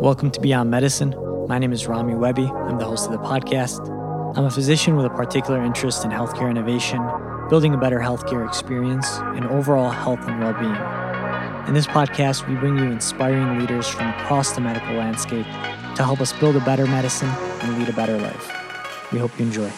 Welcome to Beyond Medicine. My name is Rami Webby. I'm the host of the podcast. I'm a physician with a particular interest in healthcare innovation, building a better healthcare experience, and overall health and well being. In this podcast, we bring you inspiring leaders from across the medical landscape to help us build a better medicine and lead a better life. We hope you enjoy.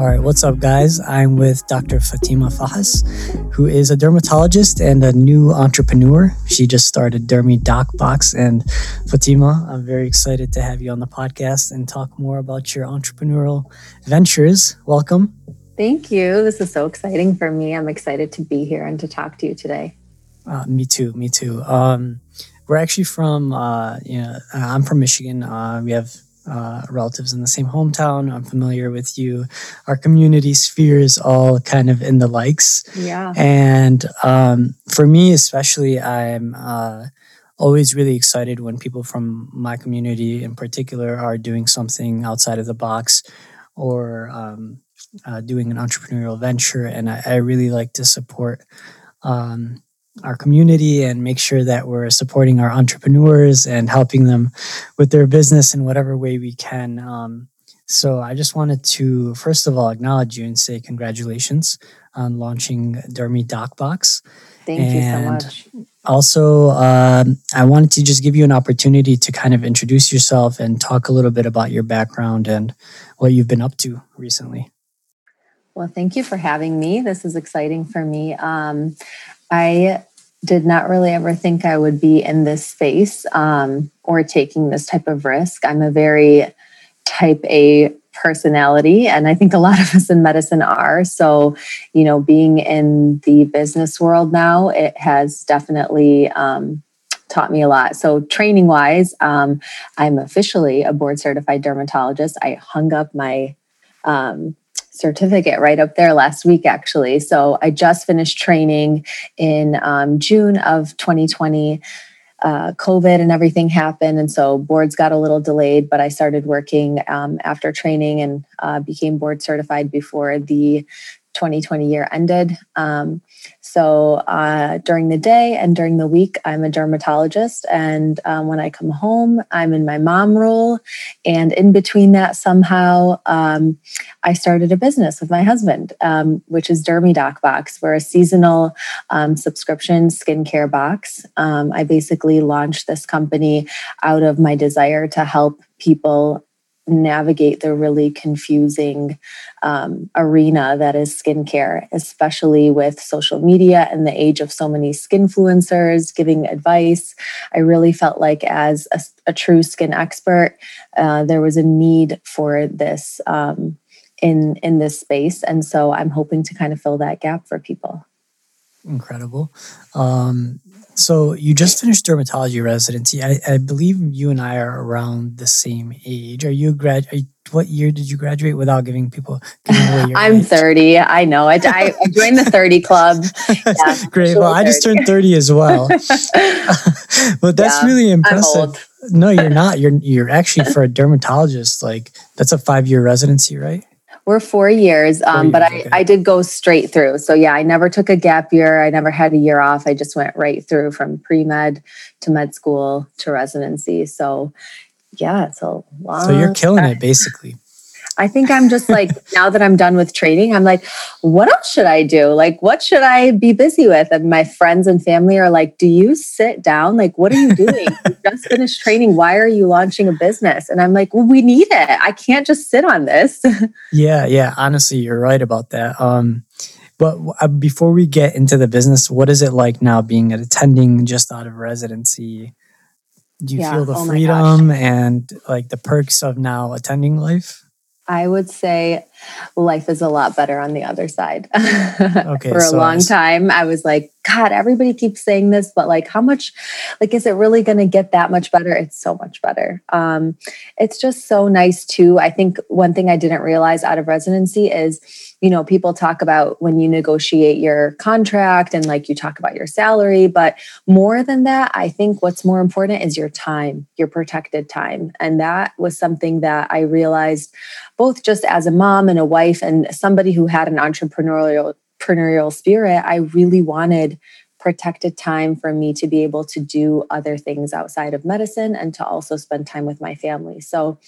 All right, what's up, guys? I'm with Dr. Fatima Fahs, who is a dermatologist and a new entrepreneur. She just started Dermy Doc Box. And Fatima, I'm very excited to have you on the podcast and talk more about your entrepreneurial ventures. Welcome. Thank you. This is so exciting for me. I'm excited to be here and to talk to you today. Uh, me too. Me too. Um, we're actually from, uh, you know, I'm from Michigan. Uh, we have uh, relatives in the same hometown. I'm familiar with you. Our community sphere is all kind of in the likes. Yeah. And um, for me, especially, I'm uh, always really excited when people from my community in particular are doing something outside of the box or um, uh, doing an entrepreneurial venture. And I, I really like to support. Um, our community and make sure that we're supporting our entrepreneurs and helping them with their business in whatever way we can. Um, so I just wanted to first of all acknowledge you and say congratulations on launching Dermy DocBox. Thank and you so much. Also, um, I wanted to just give you an opportunity to kind of introduce yourself and talk a little bit about your background and what you've been up to recently. Well, thank you for having me. This is exciting for me. Um, I did not really ever think I would be in this space um, or taking this type of risk. I'm a very type A personality, and I think a lot of us in medicine are. So, you know, being in the business world now, it has definitely um, taught me a lot. So, training wise, um, I'm officially a board certified dermatologist. I hung up my um, certificate right up there last week, actually. So I just finished training in um, June of 2020. Uh, COVID and everything happened. And so boards got a little delayed, but I started working um, after training and uh, became board certified before the 2020 year ended. Um, so uh, during the day and during the week, I'm a dermatologist. And um, when I come home, I'm in my mom role. And in between that, somehow, um, I started a business with my husband, um, which is Dermy Doc Box. We're a seasonal um, subscription skincare box. Um, I basically launched this company out of my desire to help people navigate the really confusing um, arena that is skincare, especially with social media and the age of so many skinfluencers giving advice. I really felt like, as a, a true skin expert, uh, there was a need for this um, in in this space, and so I'm hoping to kind of fill that gap for people. Incredible. Um, so you just finished dermatology residency. I, I, believe you and I are around the same age. Are you grad? Are you, what year did you graduate? Without giving people, giving I'm age? 30. I know. I, I, joined the 30 club. Yeah, Great. Well, I just turned 30 as well. but that's yeah, really impressive. No, you're not. You're you're actually for a dermatologist. Like that's a five year residency, right? We're four years, um, four but I, okay. I did go straight through. So yeah, I never took a gap year. I never had a year off. I just went right through from pre med to med school to residency. So yeah, it's a long. So you're killing time. it, basically. I think I'm just like, now that I'm done with training, I'm like, what else should I do? Like, what should I be busy with? And my friends and family are like, do you sit down? Like, what are you doing? you just finished training. Why are you launching a business? And I'm like, well, we need it. I can't just sit on this. yeah, yeah. Honestly, you're right about that. Um, but uh, before we get into the business, what is it like now being an attending just out of residency? Do you yeah. feel the oh freedom and like the perks of now attending life? I would say life is a lot better on the other side. okay, For a so long time, I was like, God, everybody keeps saying this, but like, how much, like, is it really going to get that much better? It's so much better. Um, it's just so nice too. I think one thing I didn't realize out of residency is, you know, people talk about when you negotiate your contract and like you talk about your salary, but more than that, I think what's more important is your time, your protected time. And that was something that I realized both just as a mom and a wife and somebody who had an entrepreneurial entrepreneurial spirit, I really wanted protected time for me to be able to do other things outside of medicine and to also spend time with my family. So,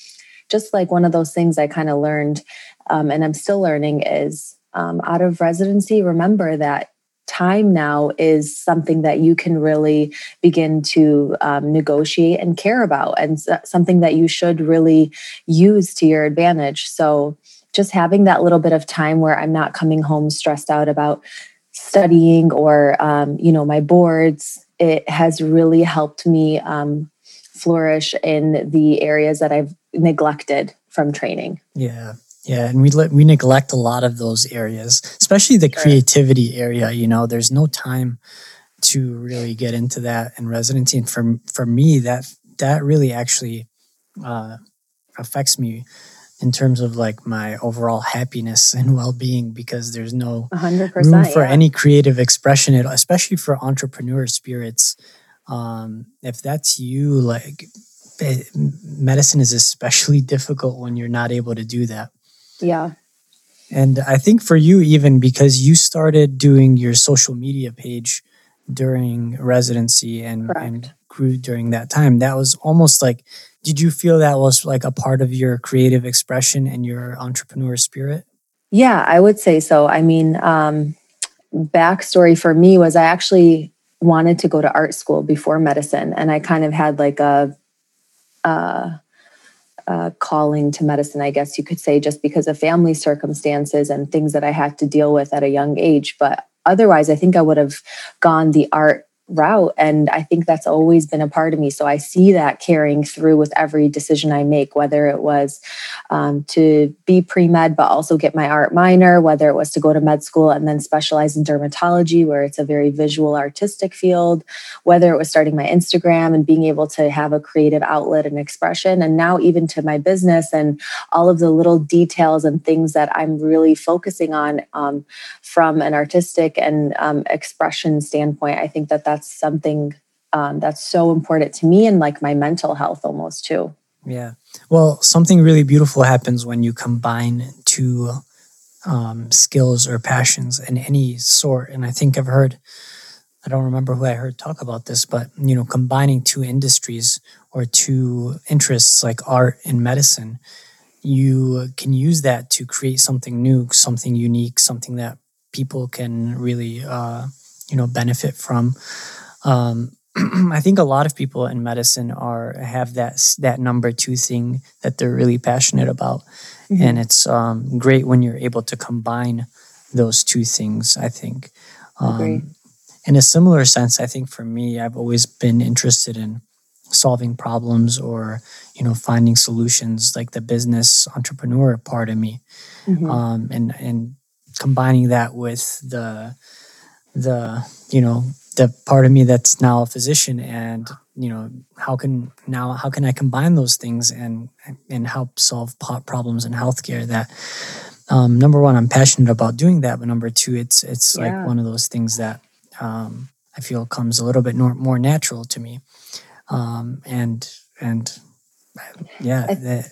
just like one of those things I kind of learned, um, and I'm still learning, is um, out of residency, remember that time now is something that you can really begin to um, negotiate and care about, and something that you should really use to your advantage. So, just having that little bit of time where I'm not coming home stressed out about studying or um, you know my boards it has really helped me um, flourish in the areas that i've neglected from training yeah yeah and we let we neglect a lot of those areas especially the sure. creativity area you know there's no time to really get into that in residency and for for me that that really actually uh, affects me in terms of like my overall happiness and well-being because there's no 100%, room for yeah. any creative expression especially for entrepreneur spirits. Um, if that's you like it, eh, medicine is especially difficult when you're not able to do that. Yeah. And i think for you even because you started doing your social media page during residency and, and grew during that time that was almost like did you feel that was like a part of your creative expression and your entrepreneur spirit? Yeah, I would say so. I mean, um, backstory for me was I actually wanted to go to art school before medicine, and I kind of had like a, a, a calling to medicine, I guess you could say, just because of family circumstances and things that I had to deal with at a young age. But otherwise, I think I would have gone the art route. And I think that's always been a part of me. So I see that carrying through with every decision I make, whether it was um, to be pre med, but also get my art minor, whether it was to go to med school and then specialize in dermatology, where it's a very visual artistic field, whether it was starting my Instagram and being able to have a creative outlet and expression. And now, even to my business and all of the little details and things that I'm really focusing on um, from an artistic and um, expression standpoint, I think that that's something um, that's so important to me and like my mental health almost too. Yeah. Well, something really beautiful happens when you combine two um, skills or passions in any sort. And I think I've heard, I don't remember who I heard talk about this, but you know, combining two industries or two interests like art and medicine, you can use that to create something new, something unique, something that people can really, uh, you know, benefit from. Um, I think a lot of people in medicine are have that that number two thing that they're really passionate about, mm-hmm. and it's um, great when you're able to combine those two things. I think, um, in a similar sense, I think for me, I've always been interested in solving problems or you know finding solutions, like the business entrepreneur part of me, mm-hmm. um, and and combining that with the the you know the part of me that's now a physician and you know how can now how can i combine those things and and help solve problems in healthcare that um, number one i'm passionate about doing that but number two it's it's yeah. like one of those things that um, i feel comes a little bit more, more natural to me um, and and yeah I, that,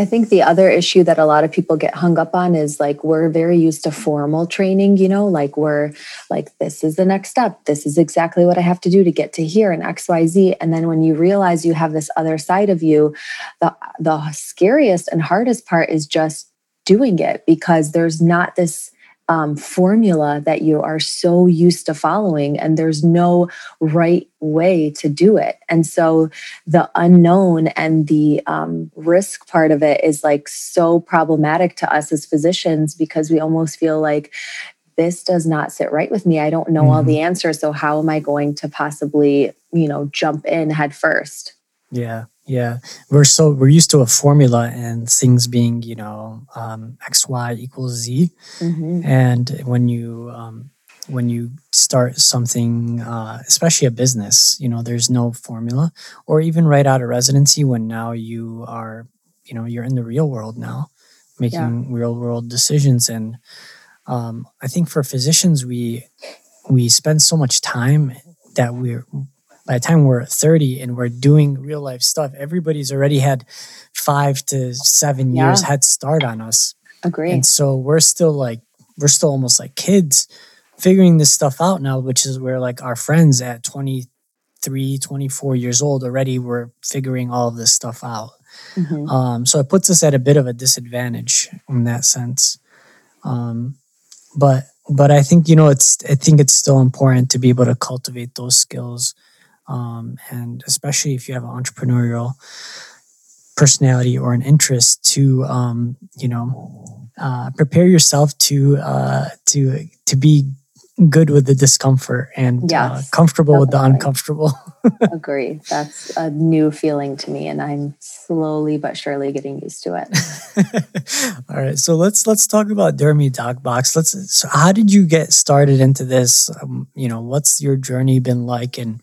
I think the other issue that a lot of people get hung up on is like we're very used to formal training, you know, like we're like, this is the next step. This is exactly what I have to do to get to here and XYZ. And then when you realize you have this other side of you, the the scariest and hardest part is just doing it because there's not this um, formula that you are so used to following, and there's no right way to do it. And so the unknown and the um, risk part of it is like so problematic to us as physicians because we almost feel like this does not sit right with me. I don't know mm-hmm. all the answers. So, how am I going to possibly, you know, jump in head first? Yeah. Yeah, we're so we're used to a formula and things being you know um, x y equals z, hmm and when you um, when you start something, uh, especially a business, you know, there's no formula, or even right out of residency when now you are you know you're in the real world now, Yeah. making real world decisions, and um, I think for physicians we we spend so much time that we're by the time we're 30 and we're doing real life stuff, everybody's already had five to seven years head start on us. Agree. And so we're still like, we're still almost like kids figuring this stuff out now, which is where like our friends at 23, 24 years old already were figuring all of this stuff out. hmm Um, so it puts us at a bit of a disadvantage in that sense. Um, but but I think you know it's I think it's still important to be able to cultivate those skills, um, and especially if you have an entrepreneurial personality or an interest to um, you know uh, prepare yourself to uh, to to be good with the discomfort and uh, Yes, comfortable with the uncomfortable. Agree. That's a new feeling to me, and I'm slowly but surely getting used to it. All right, so let's let's talk about Dermy Doc Box. Let's. So how did you get started into this? Um, you know, what's your journey been like, and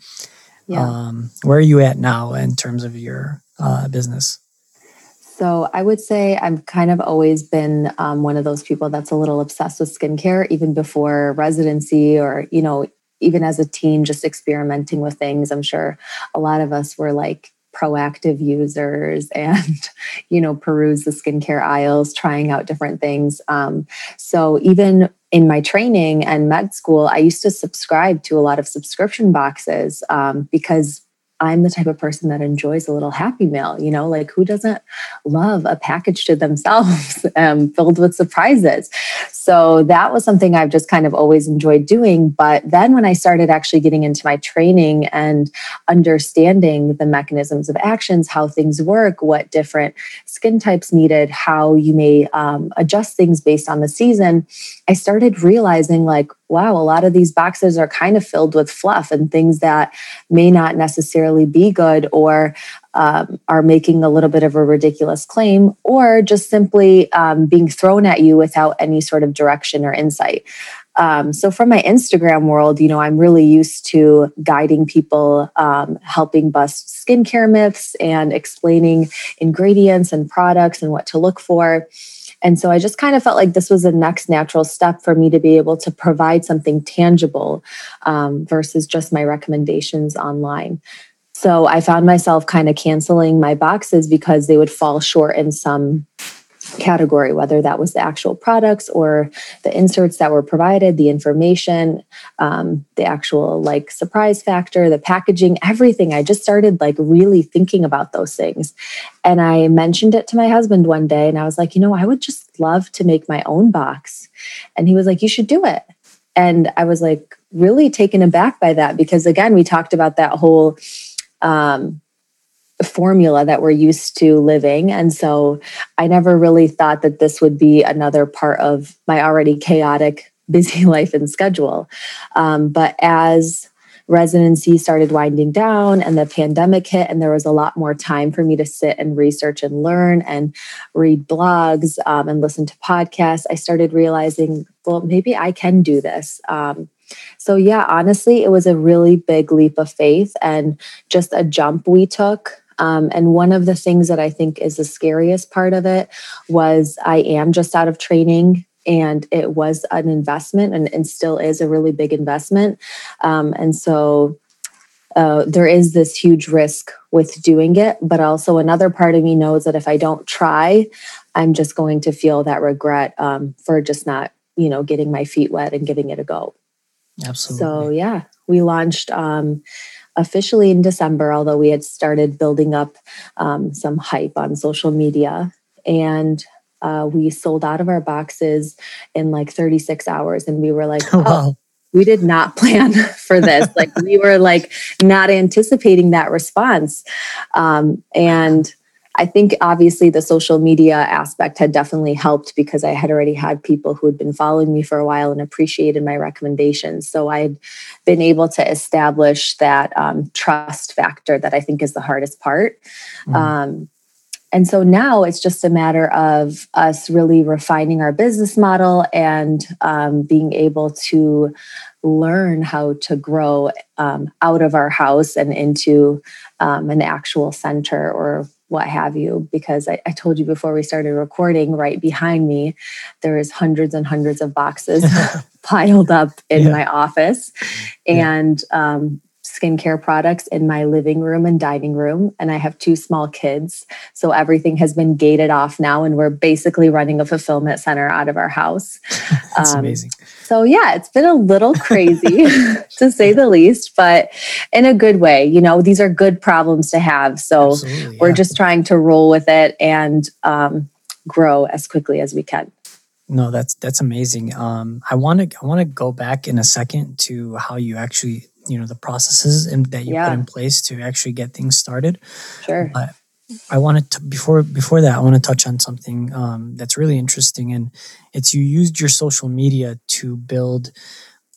Yeah. um, where are you at now in terms of your uh, business? So I would say I've kind of always been um, one of those people that's a little obsessed with skincare, even before residency or, you know, even as a teen, just experimenting with things. I'm sure a lot of us were like proactive users and, you know, peruse the skincare aisles, trying out different things. Um, so even in my training and med school, I used to subscribe to a lot of subscription boxes um, because I'm the type of person that enjoys a little happy meal. You know, like who doesn't love a package to themselves um, filled with surprises? So that was something I've just kind of always enjoyed doing. But then when I started actually getting into my training and understanding the mechanisms of actions, how things work, what different skin types needed, how you may um, adjust things based on the season, I started realizing like, wow, a lot of these boxes are kind of filled with fluff and things that may not necessarily be good or um, are making a little bit of a ridiculous claim or just simply um, being thrown at you without any sort of direction or insight. Um, so, from my Instagram world, you know, I'm really used to guiding people, um, helping bust skincare myths and explaining ingredients and products and what to look for. And so I just kind of felt like this was the next natural step for me to be able to provide something tangible um, versus just my recommendations online. So I found myself kind of canceling my boxes because they would fall short in some category, whether that was the actual products or the inserts that were provided, the information, um, the actual like surprise factor, the packaging, everything. I just started like really thinking about those things. And I mentioned it to my husband one day and I was like, you know, I would just love to make my own box. And he was like, you should do it. And I was like, really taken aback by that because, again, we talked about that whole um, formula that we're used to living. And so I never really thought that this would be another part of my already chaotic, busy life and schedule. Um, but as residency started winding down and the pandemic hit, and there was a lot more time for me to sit and research and learn and read blogs um, and listen to podcasts, I started realizing, well, maybe I can do this. Um, so, yeah, honestly, it was a really big leap of faith and just a jump we took. Um, and one of the things that I think is the scariest part of it was I am just out of training and it was an investment and, and still is a really big investment. Um, and so uh, there is this huge risk with doing it. But also, another part of me knows that if I don't try, I'm just going to feel that regret um, for just not, you know, getting my feet wet and giving it a go. Absolutely. So yeah, we launched um, officially in December, although we had started building up um, some hype on social media, and uh, we sold out of our boxes in like 36 hours, and we were like, oh, wow. we did not plan for this. like we were like not anticipating that response, um, and. I think obviously the social media aspect had definitely helped because I had already had people who had been following me for a while and appreciated my recommendations. So I'd been able to establish that um, trust factor that I think is the hardest part. Mm-hmm. Um, and so now it's just a matter of us really refining our business model and um, being able to learn how to grow um, out of our house and into um, an actual center or what have you because I, I, told you before we started recording right behind me there is hundreds and hundreds of boxes piled up in yeah. my office and yeah. um, skincare products in my living room and dining room. And I have two small kids. So everything has been gated off now. And we're basically running a fulfillment center out of our house. That's um, amazing. So, yeah, it's been a little crazy to say the least, but in a good way. You know, these are good problems to have. So Absolutely, we're yeah. just trying to roll with it and um, grow as quickly as we can. No, that's that's amazing. Um, I want to I want to go back in a second to how you actually you know the processes and that you yeah. put in place to actually get things started. Sure. But I wanted to before before that I want to touch on something um, that's really interesting and it's you used your social media to build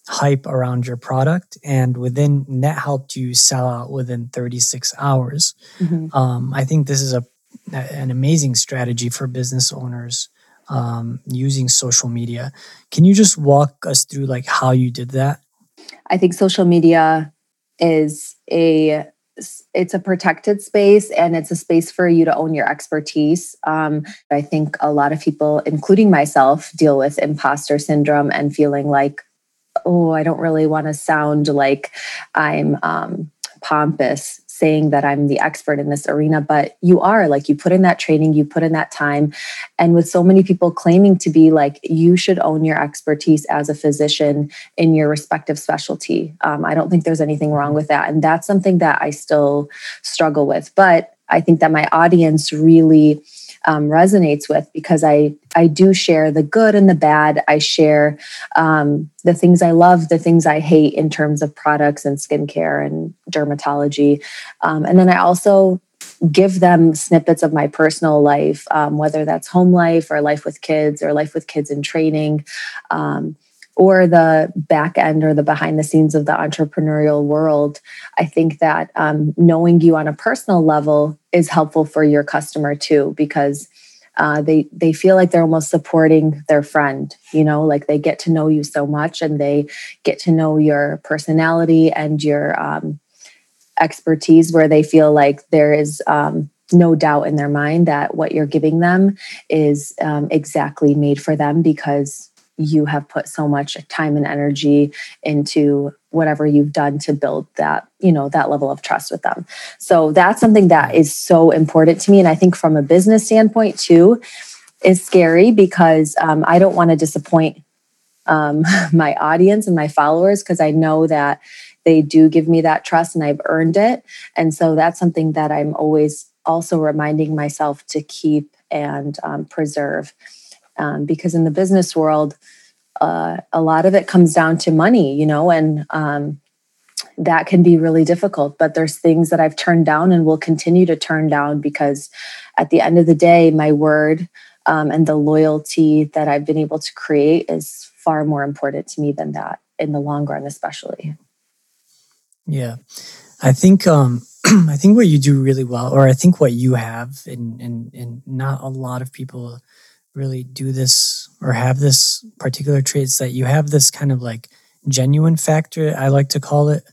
hype around your product and within that helped you sell out within 36 hours. Mm-hmm. Um, I think this is a an amazing strategy for business owners um, using social media. Can you just walk us through like how you did that? I think social media is a it's a protected space and it's a space for you to own your expertise. Um, I think a lot of people, including myself, deal with imposter syndrome and feeling like, oh, I don't really want to sound like I'm um, pompous saying that I'm the expert in this arena, but you are like you put in that training, you put in that time. And with so many people claiming to be like, you should own your expertise as a physician in your respective specialty. Um, I don't think there's anything wrong with that. And that's something that I still struggle with. But I think that my audience really um, resonates with because I I do share the good and the bad. I share um, the things I love, the things I hate in terms of products and skincare and dermatology, um, and then I also give them snippets of my personal life, um, whether that's home life or life with kids or life with kids in training. Or the back end or the behind the scenes of the entrepreneurial world, I think that um, knowing you on a personal level is helpful for your customer too, because uh, they they feel like they're almost supporting their friend. You know, like they get to know you so much, and they get to know your personality and your um, expertise, where they feel like there is. Um, no doubt in their mind that what you're giving them is um, exactly made for them because you have put so much time and energy into whatever you've done to build that you know that level of trust with them. So that's something that is so important to me and i think from a business standpoint too is scary because um, i don't want to disappoint um, my audience and my followers because i know that they do give me that trust and i've earned it. And so that's something that i'm always also reminding myself to keep and um, preserve um, because in the business world, uh, a lot of it comes down to money, you know, and um, that can be really difficult. But there's things that I've turned down and will continue to turn down because at the end of the day, my word um, and the loyalty that I've been able to create is far more important to me than that in the long run, especially. Yeah. I think um, I think what you do really well, or I think what you have, and and and not a lot of people really do this or have this particular traits that you have this kind of like genuine factor i like to call it.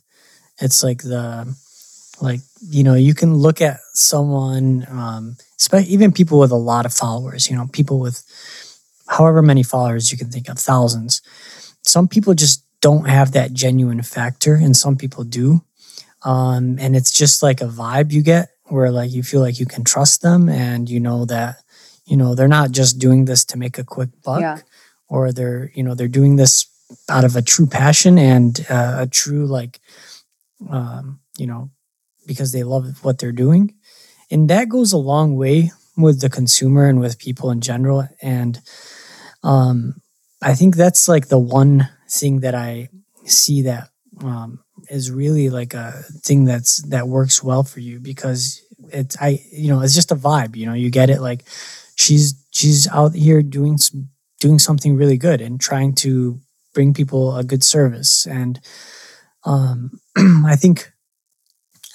It's like the like you know you can look at someone um even people with a lot of followers you know people with however many followers you can think of thousands. Some people just don't have that genuine factor and some people do. Um and it's just like a vibe you get where like you feel like you can trust them and you know that you know they're not just doing this to make a quick buck yeah. or they're you know they're doing this out of a true passion and uh, a true like um, you know because they love what they're doing and that goes a long way with the consumer and with people in general and um, i think that's like the one thing that i see that um, is really like a thing that's that works well for you because it's I you know it's just a vibe. You know, you get it. Like she's she's out here doing doing something really good and trying to bring people a good service. And um, I think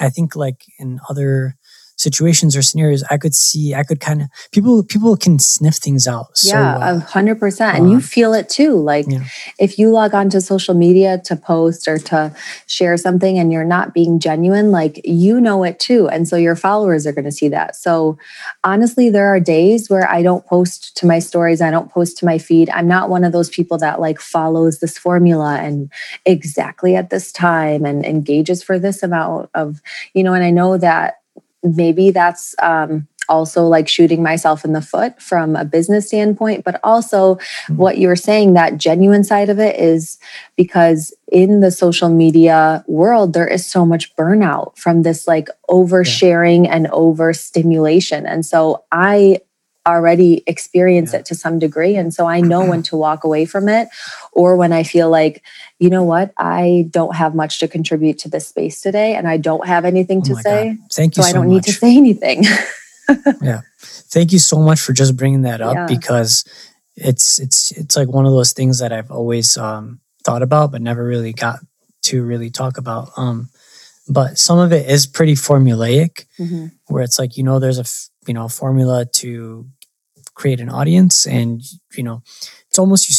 I think like in other situations or scenarios, I could see, I could kind of people people can sniff things out. So yeah, a hundred percent, and you uh, feel it too. Like yeah. if you log on to social media to post or to share something, and you're not being genuine, like you know it too, and so your followers are going to see that. So honestly, there are days where I don't post to my stories, I don't post to my feed. I'm not one of those people that like follows this formula and exactly at this time and engages for this amount of you know. And I know that maybe that's um, also like shooting myself in the foot from a business standpoint but also mm-hmm. what you're saying that genuine side of it is because in the social media world there is so much burnout from this like oversharing yeah. and overstimulation and so i already experience yeah. it to some degree. And so I know when to walk away from it or when I feel like, you know what, I don't have much to contribute to this space today and I don't have anything oh to say. God. Thank you so, so I don't much. need to say anything. yeah. Thank you so much for just bringing that up yeah. because it's it's it's like one of those things that I've always um, thought about but never really got to really talk about. Um, but some of it is pretty formulaic mm-hmm. where it's like you know there's a you know formula to create an audience. And you know it's almost you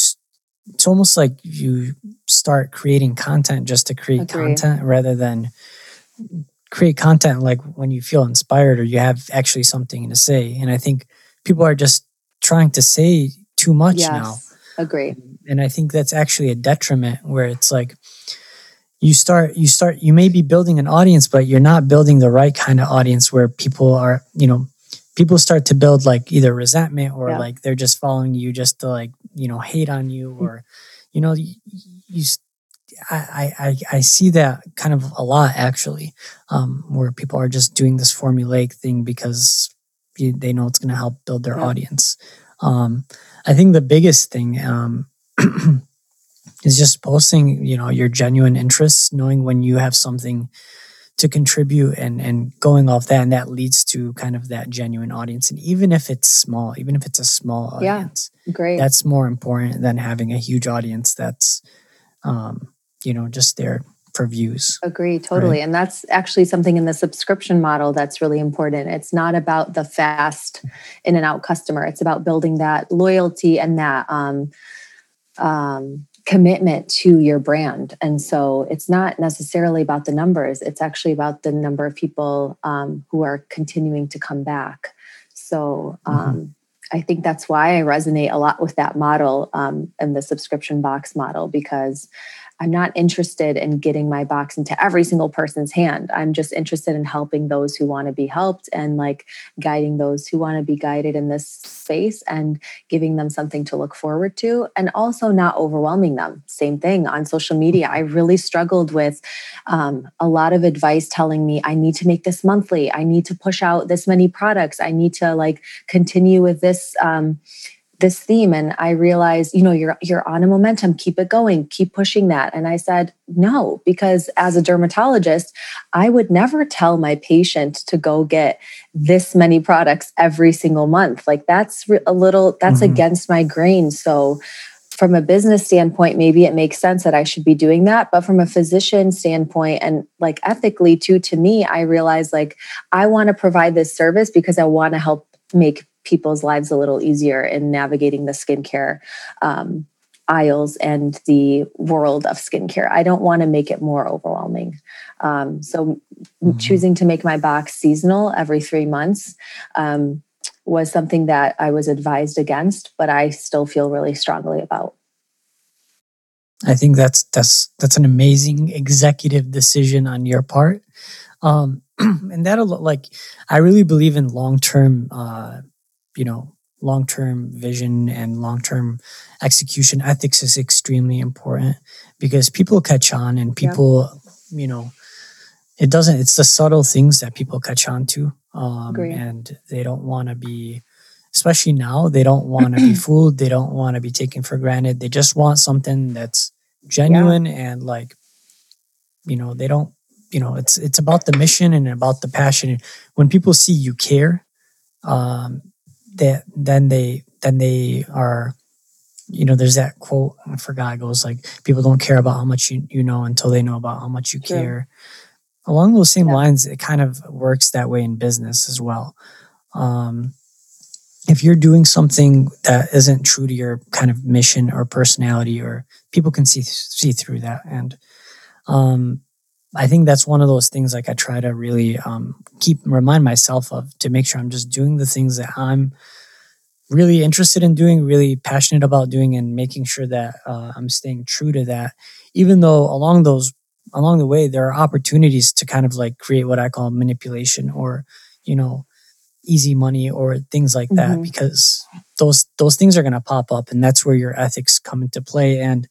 it's almost like you start creating content just to create Agreed. content rather than create content like when you feel inspired or you have actually something to say. And i think people are just trying to say too much yes, now. Agree. And i think that's actually a detriment where it's like you start you start you may be building an audience but you're not building the right kind of audience where people are you know people start to build like either resentment or yeah. like they're just following you just to like you know hate on you mm. or you know you, you I, I I see that kind of a lot actually, um, where people are just doing this formulaic thing because they know it's going to help build their yeah. audience. Um, I think the biggest thing um, is just posting, you know, your genuine interests, knowing when you have something to contribute and and going off that and that leads to kind of that genuine audience. And even if it's small even if it's a small audience yeah, great. that's more important than having a huge audience that's um you know just there for views agree totally. right? and that's actually something in the subscription model that's really important. It's not about the fast in and out customer. It's about building that loyalty and that um um commitment to your brand. And so it's not necessarily about the numbers, it's actually about the number of people um, who are continuing to come back. So mm-hmm. um, mm-hmm. I think that's why I resonate a lot with that model um, and the subscription box model because I'm not interested in getting my box into every single person's hand. I'm just interested in helping those who want to be helped and like guiding those who want to be guided in this space and giving them something to look forward to and also not overwhelming them. Same thing on social media. I really struggled with um, a lot of advice telling me I need to make this monthly, I need to push out this many products, I need to like continue with this. Um, this theme and i realized you know you're you're on a momentum keep it going keep pushing that. And i said no because as a dermatologist i would never tell my patient to go get this many products every single month. Like that's a little that's mm-hmm. against my grain. So from a business standpoint maybe it makes sense that i should be doing that. But from a physician standpoint and like ethically too to me i realize like i want to provide this service because i want to help make people's lives a little easier in navigating the skincare um, aisles and the world of skincare. I don't want to make it more overwhelming. Um, so, mm-hmm. choosing to make my box seasonal every three months um, was something that I was advised against, but I still feel really strongly about. I think that's that's that's an amazing executive decision on your part, um, and that'll like I really believe in long term uh, you know long term vision and long term execution ethics is extremely important because people catch on and people yeah. you know it doesn't it's the subtle things that people catch on to um, and they don't want to be especially now they don't want to be fooled they don't want to be taken for granted they just want something that's genuine yeah. and like you know they don't you know it's it's about the mission and about the passion when people see you care um that then they then they are you know there's that quote i forgot it goes like people don't care about how much you, you know until they know about how much you True. care along those same yeah. lines it kind of works that way in business as well um if you're doing something that isn't true to your kind of mission or personality or people can see see through that and um I think that's one of those things like I try to really um, keep remind myself of to make sure I'm just doing the things that I'm really interested in doing, really passionate about doing, and making sure that uh, I'm staying true to that. Even though along those along the way there are opportunities to kind of like create what I call manipulation or you know easy money or things like that mm-hmm. because those those things are going to pop up and that's where your ethics come into play and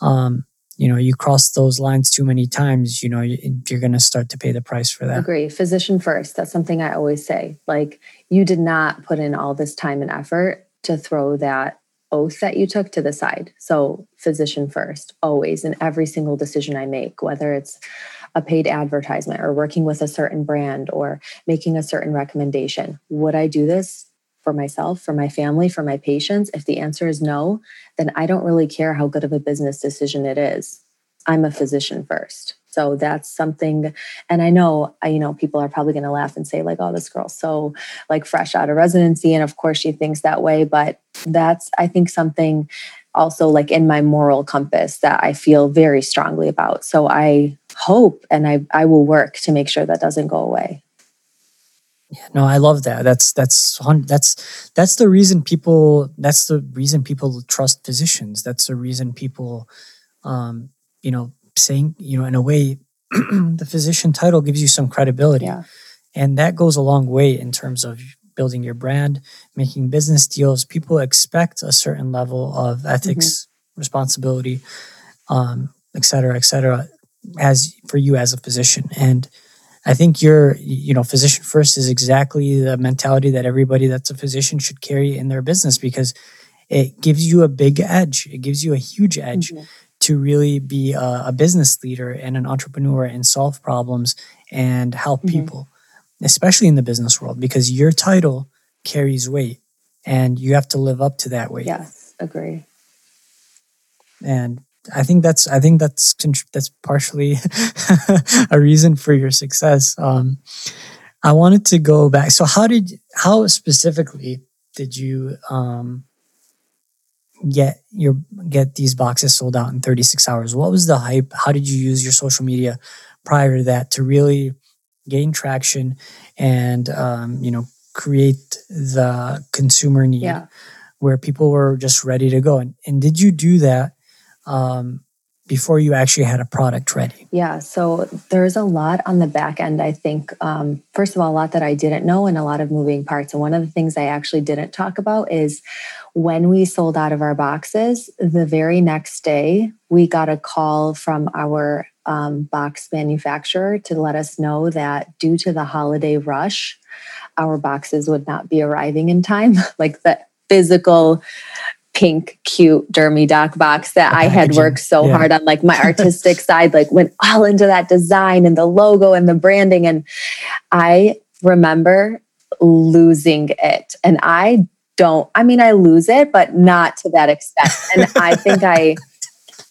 um, you know you cross those lines too many times you know you're going to start to pay the price for that. Agree. Physician first. That's something i always say. Like you did not put in all this time and effort to throw that oath that you took to the side. So physician first always in every single decision i make whether it's a paid advertisement or working with a certain brand or making a certain recommendation. Would i do this for myself, for my family, for my patients? If the answer is no, then I don't really care how good of a business decision it is. I'm a physician first. So that's something, and I know, you know, people are probably going to laugh and say, like, "Oh, this girl's so like fresh out of residency," and of course she thinks that way. But that's, I think, something also like in my moral compass that I feel very strongly about. So I hope and I I will work to make sure that doesn't go away. Yeah, no, I love that. That's that's that's that's the reason people. That's the reason people trust physicians. That's the reason people, um, you know, saying you know, in a way, the physician title gives you some credibility, yeah. and that goes a long way in terms of building your brand, making business deals. People expect a certain level of ethics, mm-hmm. responsibility, um, et cetera, et cetera, as for you as a physician, and I think you're, you know, physician first is exactly the mentality that everybody that's a physician should carry in their business because it gives you a big edge. It gives you a huge edge mm-hmm. to really be a, a, business leader and an entrepreneur and solve problems and help mm-hmm. people, especially in the business world, because your title carries weight and you have to live up to that weight. Yes, agree. And I think that's I think that's that's partially a reason for your success. Um, I wanted to go back. So how did how specifically did you um, get your get these boxes sold out in 36 hours? What was the hype? How did you use your social media prior to that to really gain traction and um, you know create the consumer need yeah. where people were just ready to go? And, and did you do that? Um, before you actually had a product ready? Yeah, so there's a lot on the back end. I think, um, first of all, a lot that I didn't know and a lot of moving parts. And one of the things I actually didn't talk about is when we sold out of our boxes, the very next day, we got a call from our um, box manufacturer to let us know that due to the holiday rush, our boxes would not be arriving in time. like the physical pink, cute Dermy Doc box that I had worked so yeah. hard on, like my artistic side, like went all into that design and the logo and the branding. And I remember losing it. And I don't, I mean, I lose it, but not to that extent. And I think I,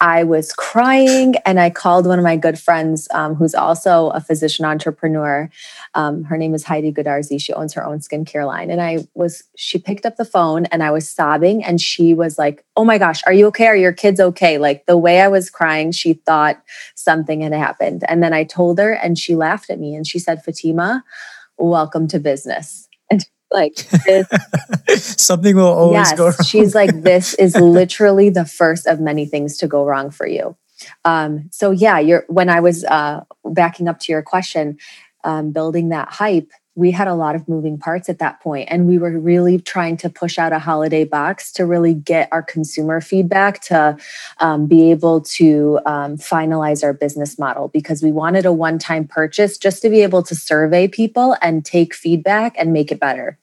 I was crying and I called one of my good friends um, who's also a physician entrepreneur. Um, her name is Heidi Goodarzi. She owns her own skincare line. And I was, she picked up the phone and I was sobbing and she was like, Oh my gosh, are you okay? Are your kids okay? Like the way I was crying, she thought something had happened. And then I told her and she laughed at me and she said, Fatima, welcome to business. Like this, something will always yes, go wrong. she's like, this is literally the first of many things to go wrong for you. Um, so yeah, you're when I was uh, backing up to your question, um, building that hype, we had a lot of moving parts at that point and we were really trying to push out a holiday box to really get our consumer feedback to um, be able to um, finalize our business model because we wanted a one-time purchase just to be able to survey people and take feedback and make it better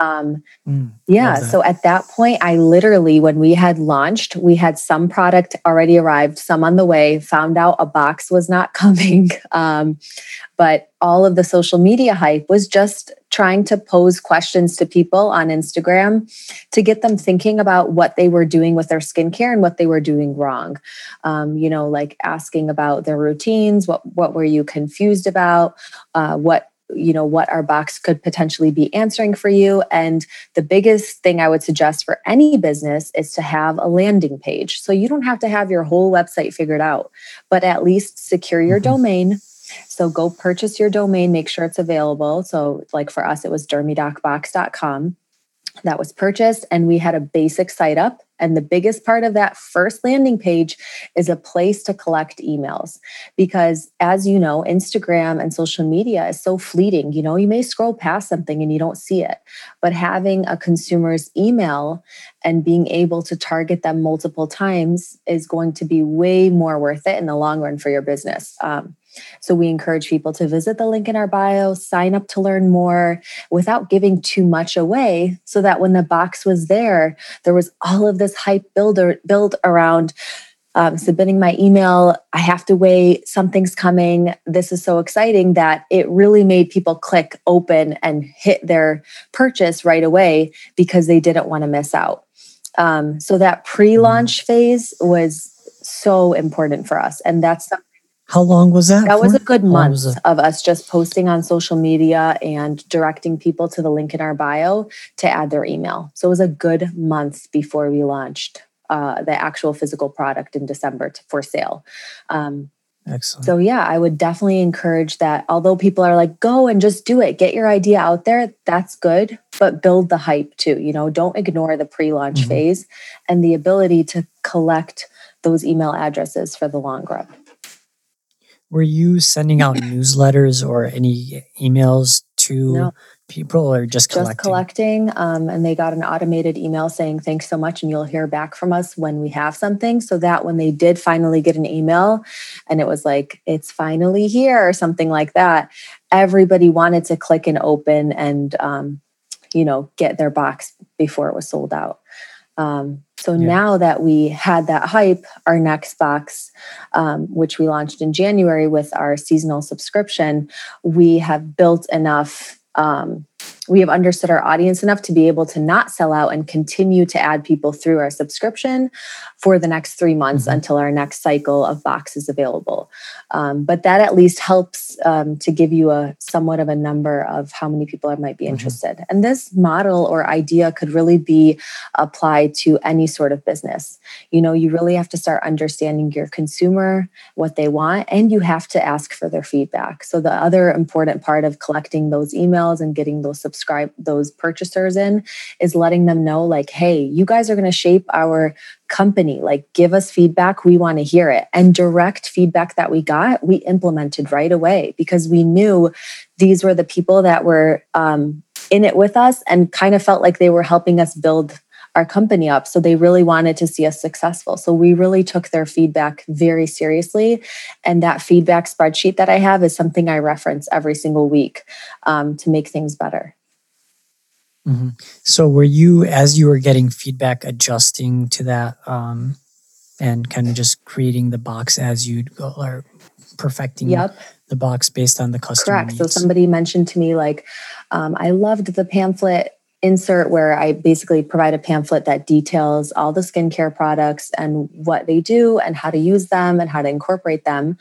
Um, mm, yeah. So at that point, I literally, when we had launched, we had some product already arrived, some on the way, found out a box was not coming. Um, but all of the social media hype was just trying to pose questions to people on Instagram to get them thinking about what they were doing with their skincare and what they were doing wrong. Um, you know, like asking about their routines, what what were you confused about, uh, what you know what our box could potentially be answering for you and the biggest thing i would suggest for any business is to have a landing page so you don't have to have your whole website figured out but at least secure your mm-hmm. domain so go purchase your domain, make sure it's available. So, like for us, it was dermydocbox.com that was purchased, and we had a basic site up. And the biggest part of that first landing page is a place to collect emails. Because as you know, Instagram and social media is so fleeting. You know, you may scroll past something and you don't see it. But having a consumer's email and being able to target them multiple times is going to be way more worth it in the long run for your business. Um, so we encourage people to visit the link in our bio, sign up to learn more without giving too much away so that when the box was there, there was all of this hype builder build around um, submitting my email. I have to wait. Something's coming. This is so exciting that it really made people click open and hit their purchase right away because they didn't want to miss out. Um, so that pre-launch mm. phase was so important for us, and that's something how long was that? That for? was a good month of us just posting on social media and directing people to the link in our bio to add their email. So it was a good month before we launched uh, the actual physical product in December to, for sale. Um, Excellent. So, yeah, I would definitely encourage that. Although people are like, go and just do it, get your idea out there, that's good, but build the hype too. You know, don't ignore the pre launch mm-hmm. phase and the ability to collect those email addresses for the long run were you sending out newsletters or any emails to no. people or just collecting? Just collecting. Um, and they got an automated email saying, thanks so much. And you'll hear back from us when we have something. So that when they did finally get an email and it was like, it's finally here or something like that, everybody wanted to click and open and, um, you know, get their box before it was sold out. Um, so yeah. now that we had that hype, our next box, um, which we launched in January with our seasonal subscription, we have built enough um, we have understood our audience enough to be able to not sell out and continue to add people through our subscription for the next three months mm-hmm. until our next cycle of boxes available. Um, but that at least helps um, to give you a somewhat of a number of how many people might be mm-hmm. interested. Mm-hmm. And this model or idea could really be applied to any sort of business. You know, you really have to start understanding your consumer, what they want, and you have to ask for their feedback. So the other important part of collecting those emails and getting those subscribe those purchasers in is letting them know like hey you guys are going to shape our company like give us feedback we want to hear it and direct feedback that we got we implemented right away because we knew these were the people that were um, in it with us and kind of felt like they were helping us build our company up. So they really wanted to see us successful. So we really took their feedback very seriously. And that feedback spreadsheet that I have is something I reference every single week um, to make things better. Mm-hmm. So, were you, as you were getting feedback, adjusting to that um, and kind of just creating the box as you go or perfecting yep. the box based on the customer? Correct. Needs? So, somebody mentioned to me, like, um, I loved the pamphlet insert where I basically provide a pamphlet that details all the skincare products and what they do and how to use them and how to incorporate them.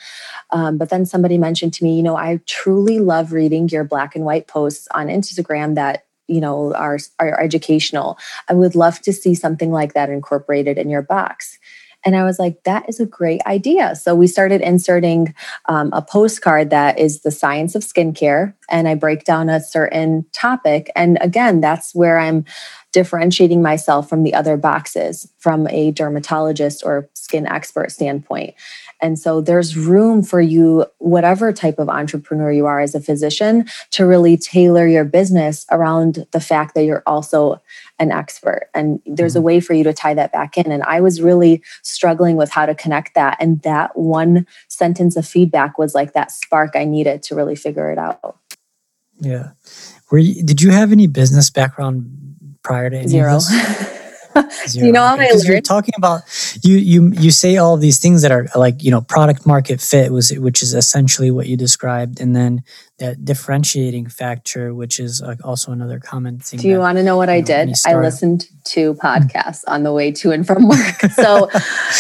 Um, but then somebody mentioned to me, you know, I truly love reading your black and white posts on Instagram that you know are, are educational i would love to see something like that incorporated in your box and I was like, that is a great idea. So we started inserting um, a postcard that is the science of skincare. And I break down a certain topic. And again, that's where I'm differentiating myself from the other boxes from a dermatologist or skin expert standpoint. And so there's room for you, whatever type of entrepreneur you are as a physician, to really tailor your business around the fact that you're also an expert. And there's a mm-hmm. way for you to tie that back in. And I was really struggling with how to connect that. And that one sentence of feedback was like that spark I needed to really figure it out. Yeah. were you, did you have any business background prior to any Zero. of this? Zero. you know how I learned? You're talking about you you you say all these things that are like you know product market fit was which is essentially what you described, and then that differentiating factor, which is uh, also another common thing. Do you that, want to know what you I did? I listened to podcasts on the way to and from work. So,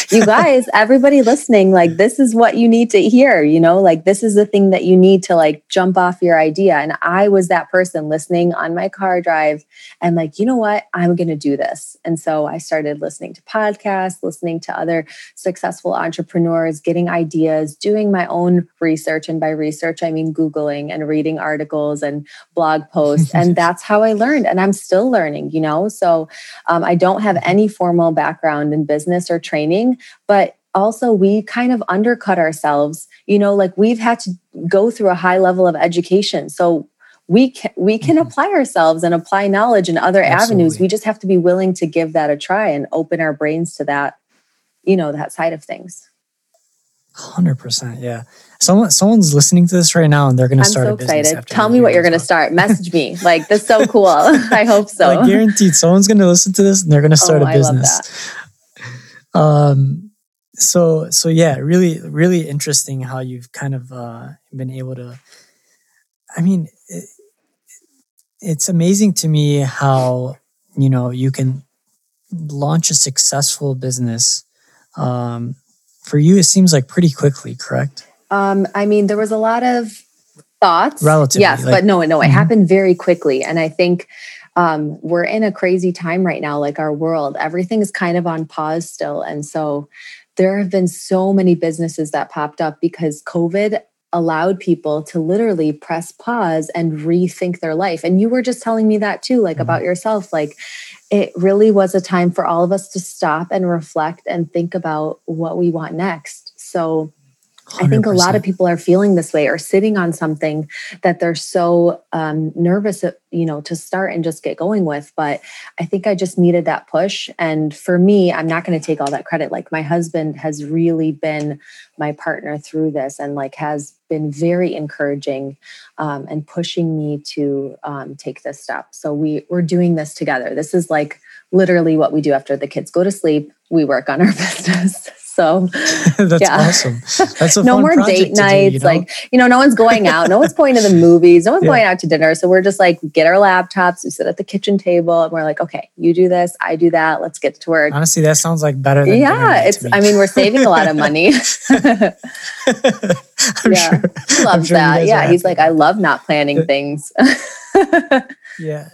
you guys, everybody listening, like this is what you need to hear. You know, like this is the thing that you need to like jump off your idea. And I was that person listening on my car drive and like, you know what? I'm going to do this. And so I started listening to podcasts, listening to other successful entrepreneurs, getting ideas, doing my own research. And by research, I mean Googling and reading articles and blog posts. and that's how I learned. And I'm still learning, you know? So um, I don't have any formal background in business or training, but also we kind of undercut ourselves you know like we've had to go through a high level of education so we can we can mm-hmm. apply ourselves and apply knowledge in other Absolutely. avenues we just have to be willing to give that a try and open our brains to that you know that side of things 100% yeah someone someone's listening to this right now and they're going to start so a business excited. tell me what you're going to start. Message me. Like that's so cool. I hope so. Like guaranteed someone's going to listen to this and they're going to start oh, a business. um so so yeah really really interesting how you've kind of uh been able to i mean it, it's amazing to me how you know you can launch a successful business um for you it seems like pretty quickly correct um, I mean, there was a lot of thoughts. Relatively. Yes, like, but no, no, it mm-hmm. happened very quickly. And I think um, we're in a crazy time right now, like our world. Everything is kind of on pause still. And so there have been so many businesses that popped up because COVID allowed people to literally press pause and rethink their life. And you were just telling me that too, like mm-hmm. about yourself. Like it really was a time for all of us to stop and reflect and think about what we want next. So 100%. I think a lot of people are feeling this way or sitting on something that they're so um, nervous, you know, to start and just get going with. But I think I just needed that push. And for me, I'm not going to take all that credit. Like my husband has really been my partner through this and like has been very encouraging um, and pushing me to um, take this step. So we we're doing this together. This is like literally what we do after the kids go to sleep. We work on our business. So that's awesome. That's no more date nights. Do, you know? Like, you know, no one's going out. No one's going to the movies. No one's yeah. going out to dinner. So we're just like, get our laptops, we sit at the kitchen table and we're like, okay, you do this, I do that. Let's get to work. Honestly, that sounds like better than Yeah. It's, I mean, we're saving a lot of money. yeah. Sure, he loves sure that. Yeah. He's like, I love not planning things. yeah.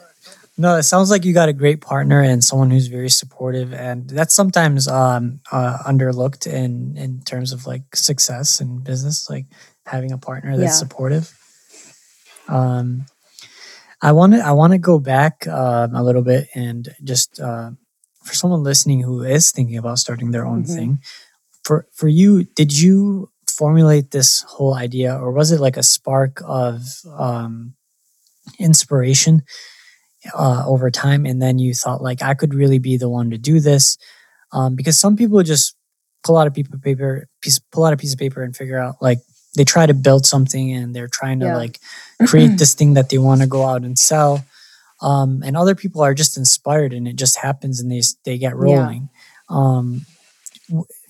No, it sounds like you got a great partner and someone who's very supportive, and that's sometimes um, uh, underlooked in in terms of like success in business, like having a partner that's yeah. supportive. Um, I want to I want to go back uh, a little bit and just uh, for someone listening who is thinking about starting their own mm-hmm. thing, for for you, did you formulate this whole idea, or was it like a spark of um, inspiration? Uh, over time and then you thought like i could really be the one to do this um, because some people just pull out a piece of paper piece pull out a piece of paper and figure out like they try to build something and they're trying to yeah. like create this thing that they want to go out and sell um, and other people are just inspired and it just happens and they they get rolling yeah. um,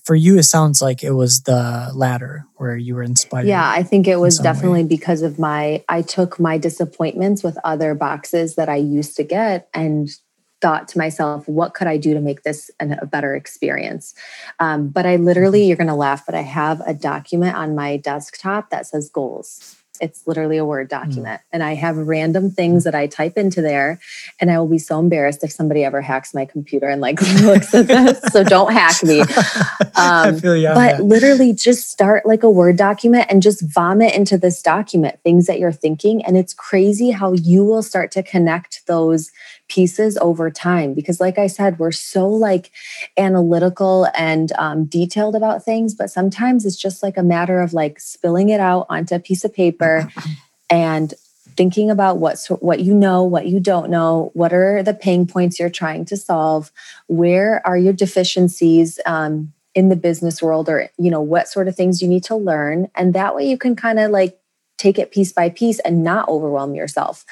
for you it sounds like it was the latter where you were inspired yeah i think it was definitely way. because of my i took my disappointments with other boxes that i used to get and thought to myself what could i do to make this an, a better experience um, but i literally mm-hmm. you're going to laugh but i have a document on my desktop that says goals it's literally a Word hmm. document. Mm. And I have random things that I type into there. And I will be so embarrassed if somebody ever hacks my computer and like looks at this. so don't hack me. Um, but literally just start like a Word document and just vomit into this document things that you're thinking. And it's crazy how you will start to connect those pieces over time because like i said we're so like analytical and um, detailed about things but sometimes it's just like a matter of like spilling it out onto a piece of paper and thinking about what what you know what you don't know what are the pain points you're trying to solve where are your deficiencies um, in the business world or you know what sort of things you need to learn and that way you can kind of like take it piece by piece and not overwhelm yourself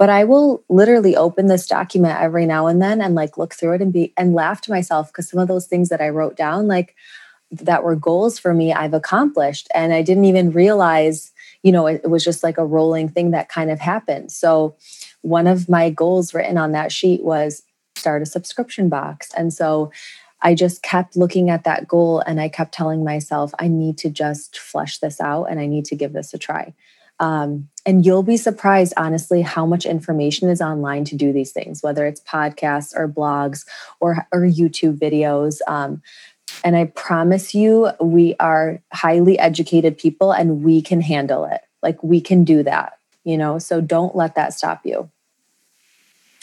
but I will literally open this document every now and then and like look through it and be and laugh to myself because some of those things that I wrote down, like that were goals for me, I've accomplished. And I didn't even realize, you know, it, it was just like a rolling thing that kind of happened. So one of my goals written on that sheet was start a subscription box. And so I just kept looking at that goal and I kept telling myself, I need to just flesh this out and I need to give this a try. Um, and you'll be surprised, honestly, how much information is online to do these things, whether it's podcasts or blogs or, or YouTube videos. Um, and I promise you, we are highly educated people and we can handle it. Like we can do that, you know? So don't let that stop you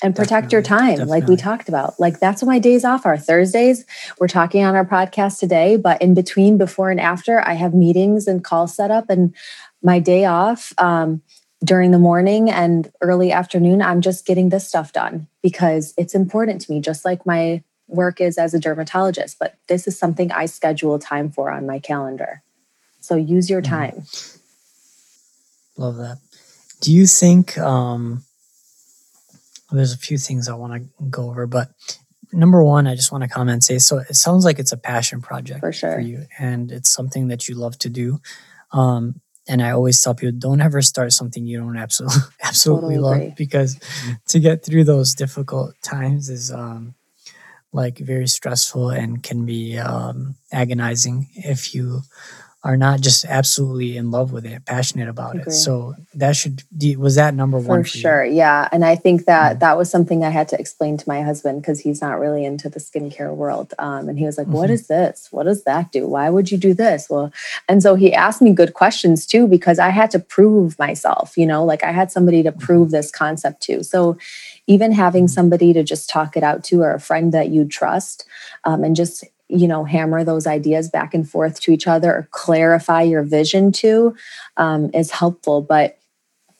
and protect definitely, your time definitely. like we talked about. Like that's what my days off are thursdays. We're talking on our podcast today but in between before and after i have meetings and calls set up and my day off um, during the morning and early afternoon i'm just getting this stuff done because it's important to me just like my work is as a dermatologist but this is something i schedule time for on my calendar. So use your mm-hmm. time. Love that. Do you think um there's a few things I want to go over, but number one, I just want to comment say so. It sounds like it's a passion project for sure for you, and it's something that you love to do. Um, and I always tell people, don't ever start something you don't absolutely absolutely totally love because to get through those difficult times is um, like very stressful and can be um, agonizing if you are not just absolutely in love with it, passionate about it. So that should be was that number one for, for sure. You? Yeah, and I think that mm-hmm. that was something I had to explain to my husband because he's not really into the skincare world. Um, and he was like, mm-hmm. "What is this? What does that do? Why would you do this?" Well, and so he asked me good questions too because I had to prove myself. You know, like I had somebody to prove mm-hmm. this concept to. So even having mm-hmm. somebody to just talk it out to or a friend that you trust um, and just you know hammer those ideas back and forth to each other or clarify your vision to um, is helpful but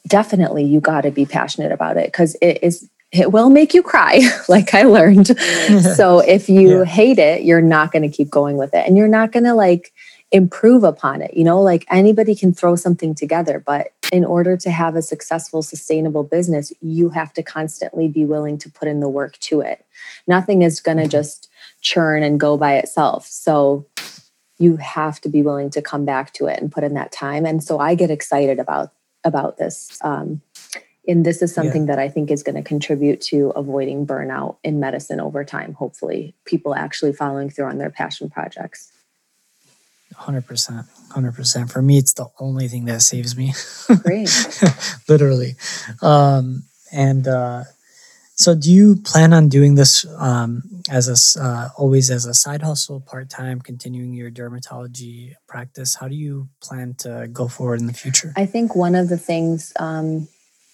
definitely you got to be passionate about it because it is it will make you cry like i learned so if you yeah. hate it you're not going to keep going with it and you're not going to like improve upon it you know like anybody can throw something together but in order to have a successful sustainable business you have to constantly be willing to put in the work to it nothing is going to mm-hmm. just churn and go by itself. So you have to be willing to come back to it and put in that time. And so I get excited about about this. Um, and this is something yeah. that I think is going to contribute to avoiding burnout in medicine over time. Hopefully, people actually following through on their passion projects. 100%. 100%. For me, it's the only thing that saves me. Great. Literally. Um, and uh, so, do you plan on doing this um, as a uh, always as a side hustle, part time, continuing your dermatology practice? How do you plan to go forward in the future? I think one of the things um,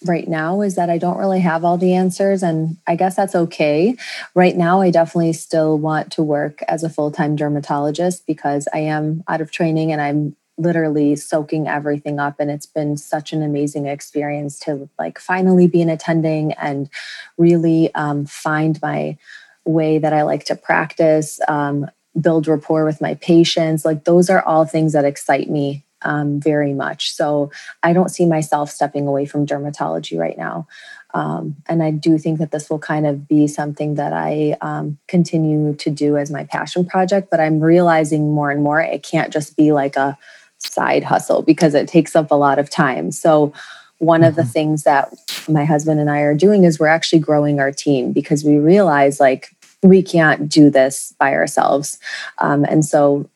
right now is that I don't really have all the answers, and I guess that's okay. Right now, I definitely still want to work as a full time dermatologist because I am out of training and I'm literally soaking everything up and it's been such an amazing experience to like finally be an attending and really um, find my way that i like to practice um, build rapport with my patients like those are all things that excite me um, very much so i don't see myself stepping away from dermatology right now um, and I do think that this will kind of be something that I um, continue to do as my passion project. But I'm realizing more and more it can't just be like a side hustle because it takes up a lot of time. So, one mm-hmm. of the mm-hmm. things that my husband and I are doing is we're actually growing our team because we realize like we can't do this by ourselves. Um, and so,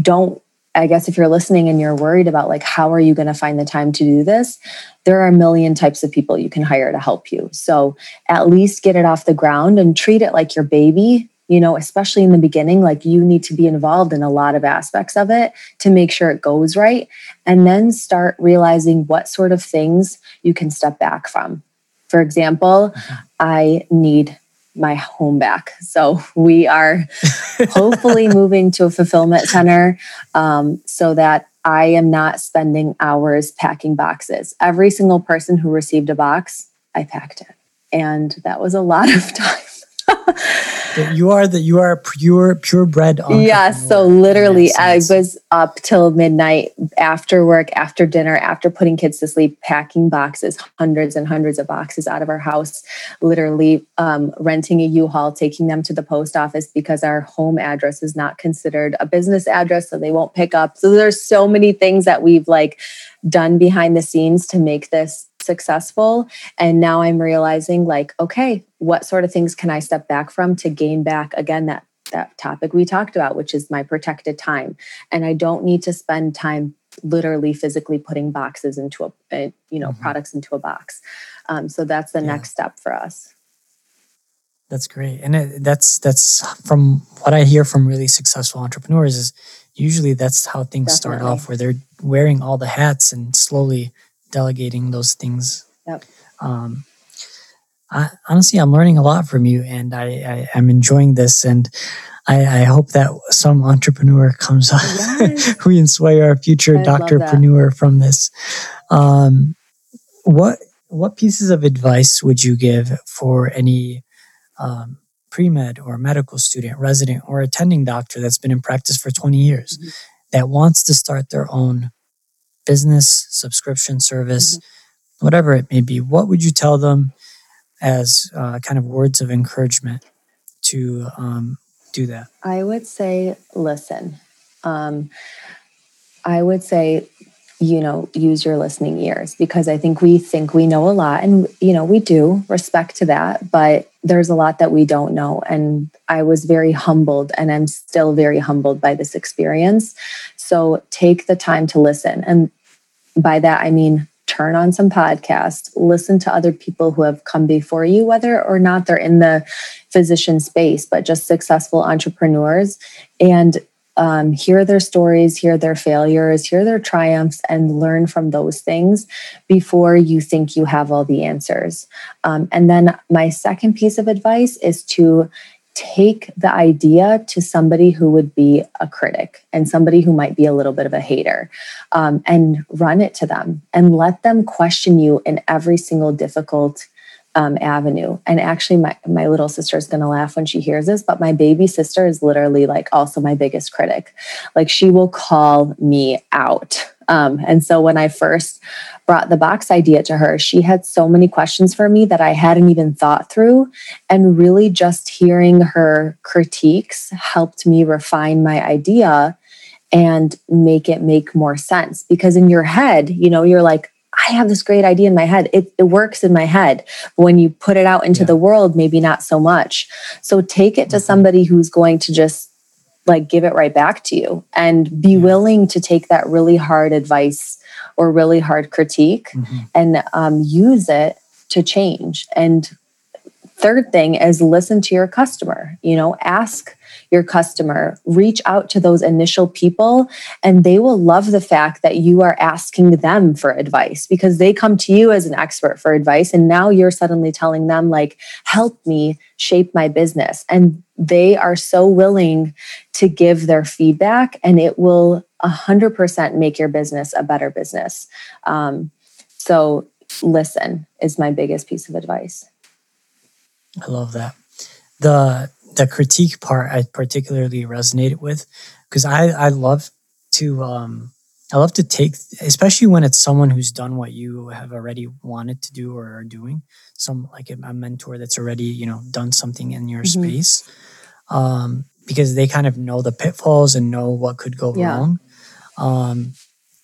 don't I guess if you're listening and you're worried about like how are you going to find the time to do this, there are a million types of people you can hire to help you. So at least get it off the ground and treat it like your baby you know, especially in the beginning, like you need to be involved in a lot of aspects of it to make sure it goes right. And then start realizing what sort of things you can step back from. For example, mm-hmm. I need my home back. So we are hopefully moving to a fulfillment center um, so that I am not spending hours packing boxes. Every single person who received a box, I packed it. And that was a lot of time. You are the you are pure purebred. Yeah. So literally, I was up till midnight after work, after dinner, after putting kids to sleep, packing boxes, hundreds and hundreds of boxes out of our house. Literally, um, renting a U-Haul, taking them to the post office because our home address is not considered a business address, so they won't pick up. So there's so many things that we've like done behind the scenes to make this successful. And now I'm realizing, like, okay, what sort of things can I step back from to gain back again that that topic we talked about, which is my protected time. And I don't need to spend time literally physically putting boxes into a, a you know mm-hmm. products into a box. Um, so that's the yeah. next step for us. That's great, and it, that's that's from what I hear from really successful entrepreneurs is usually that's how things Definitely. start off, where they're wearing all the hats and slowly delegating those things. Yep. Um, I, honestly, I'm learning a lot from you, and I, I am enjoying this, and I, I, hope that some entrepreneur comes up. Yes. we inspire our future doctorpreneur from this. Um, what what pieces of advice would you give for any um, pre med or medical student, resident, or attending doctor that's been in practice for 20 years mm-hmm. that wants to start their own business, subscription service, mm-hmm. whatever it may be, what would you tell them as uh, kind of words of encouragement to um, do that? I would say, listen. Um, I would say, you know, use your listening ears because I think we think we know a lot and, you know, we do respect to that, but there's a lot that we don't know. And I was very humbled and I'm still very humbled by this experience. So take the time to listen. And by that, I mean turn on some podcasts, listen to other people who have come before you, whether or not they're in the physician space, but just successful entrepreneurs, and um, hear their stories, hear their failures, hear their triumphs, and learn from those things before you think you have all the answers. Um, and then my second piece of advice is to take the idea to somebody who would be a critic and somebody who might be a little bit of a hater um, and run it to them and let them question you in every single difficult um, avenue. And actually, my, my little sister is going to laugh when she hears this, but my baby sister is literally like also my biggest critic. Like, she will call me out. Um, and so when I first brought the box idea to her, she had so many questions for me that I hadn't even thought through. And really, just hearing her critiques helped me refine my idea and make it make more sense. Because in your head, you know, you're like, I have this great idea in my head. It, it works in my head. But when you put it out into yeah. the world, maybe not so much. So take it to mm-hmm. somebody who's going to just like give it right back to you and be yeah. willing to take that really hard advice or really hard critique mm-hmm. and um, use it to change. And third thing is listen to your customer, you know, ask your customer, reach out to those initial people, and they will love the fact that you are asking them for advice because they come to you as an expert for advice. And now you're suddenly telling them, like, help me shape my business. And they are so willing to give their feedback, and it will 100% make your business a better business. Um, so, listen is my biggest piece of advice. I love that. The the critique part I particularly resonated with because I I love to um I love to take especially when it's someone who's done what you have already wanted to do or are doing some like a, a mentor that's already you know done something in your mm-hmm. space um because they kind of know the pitfalls and know what could go yeah. wrong um,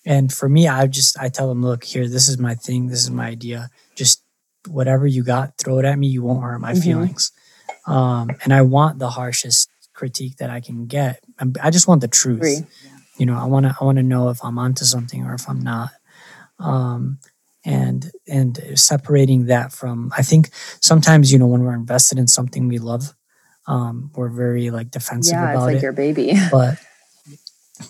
and for me, I just I tell them, look, here, this is my thing, this is my idea. Just whatever you got, throw it at me. You won't hurt my mm-hmm. feelings. Um, and I want the harshest critique that I can get. i just want the truth. Agree. You know, I want to I want to know if I'm onto something or if I'm not. Um, and and separating that from I think sometimes you know when we're invested in something we love, um, we're very like defensive yeah, about it's like it. your baby. But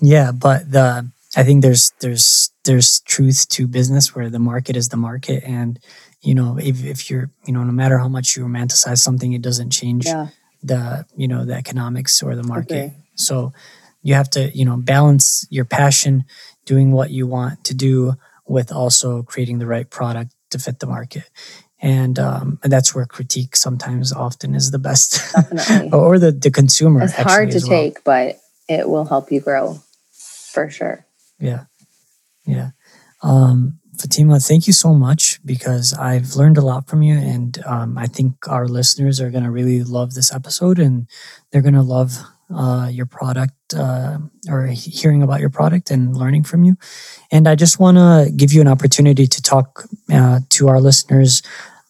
yeah, but the I think there's there's there's truth to business where the market is the market, and you know if if you're you know no matter how much you romanticize something, it doesn't change yeah. the you know the economics or the market. Okay. So you have to you know balance your passion, doing what you want to do, with also creating the right product to fit the market. and um, and that's where critique sometimes often is the best Definitely. or the the consumer it's actually hard to well. take, but it will help you grow for sure. yeah yeah um fatima thank you so much because i've learned a lot from you and um, i think our listeners are going to really love this episode and they're going to love uh, your product uh, or hearing about your product and learning from you. And i just want to give you an opportunity to talk uh, to our listeners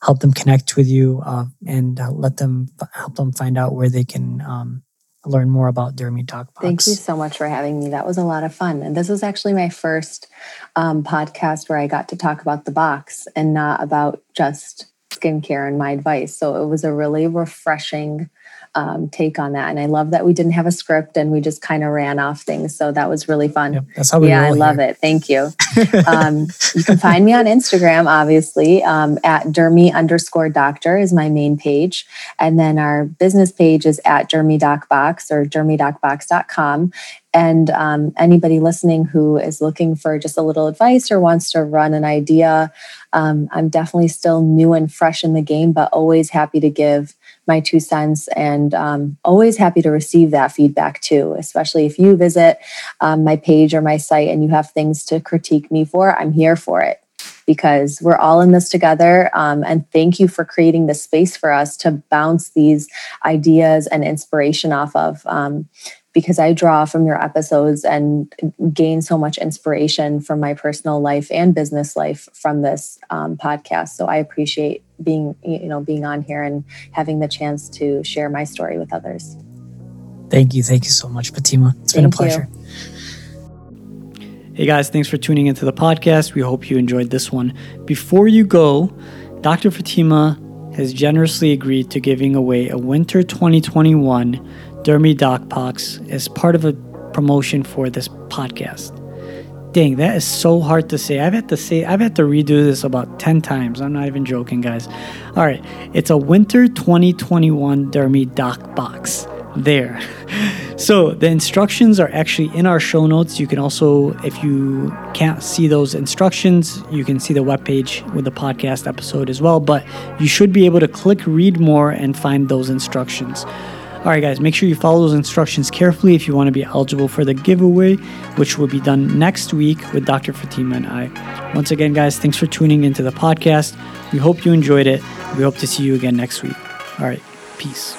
help them connect with you uh, and uh, let them help them find out where they can um, learn more about dermy doc box Thank you so much for having me. That was a lot of fun. And this was actually my first um, podcast where I got to talk about the box and not about just skincare and my advice. So it was a really refreshing um, take on that. And I love that we didn't have a script and we just kind of ran off things. So that was really fun. Yep, that's how we yeah, I love here. it. Thank you. um, you can find me on Instagram, obviously, um, at dermy underscore doctor is my main page. And then our business page is at dermydocbox or dermydocbox.com. And um, anybody listening who is looking for just a little advice or wants to run an idea, um, I'm definitely still new and fresh in the game, but always happy to give my two cents and um, always happy to receive that feedback too, especially if you visit um, my page or my site and you have things to critique me for, I'm here for it because we're all in this together. Um, and thank you for creating the space for us to bounce these ideas and inspiration off of. Because I draw from your episodes and gain so much inspiration from my personal life and business life from this um, podcast. So I appreciate being, you know, being on here and having the chance to share my story with others. Thank you. Thank you so much, Fatima. It's been a Thank you. pleasure. Hey guys, thanks for tuning into the podcast. We hope you enjoyed this one. Before you go, Dr. Fatima has generously agreed to giving away a winter 2021 Dermy Doc Box as part of a promotion for this podcast. Dang, that is so hard to say. I've had to say I've had to redo this about 10 times. I'm not even joking, guys. All right, it's a winter 2021 Dermy Doc Box. There. So the instructions are actually in our show notes. You can also, if you can't see those instructions, you can see the webpage with the podcast episode as well. But you should be able to click read more and find those instructions. All right, guys, make sure you follow those instructions carefully if you want to be eligible for the giveaway, which will be done next week with Dr. Fatima and I. Once again, guys, thanks for tuning into the podcast. We hope you enjoyed it. We hope to see you again next week. All right, peace.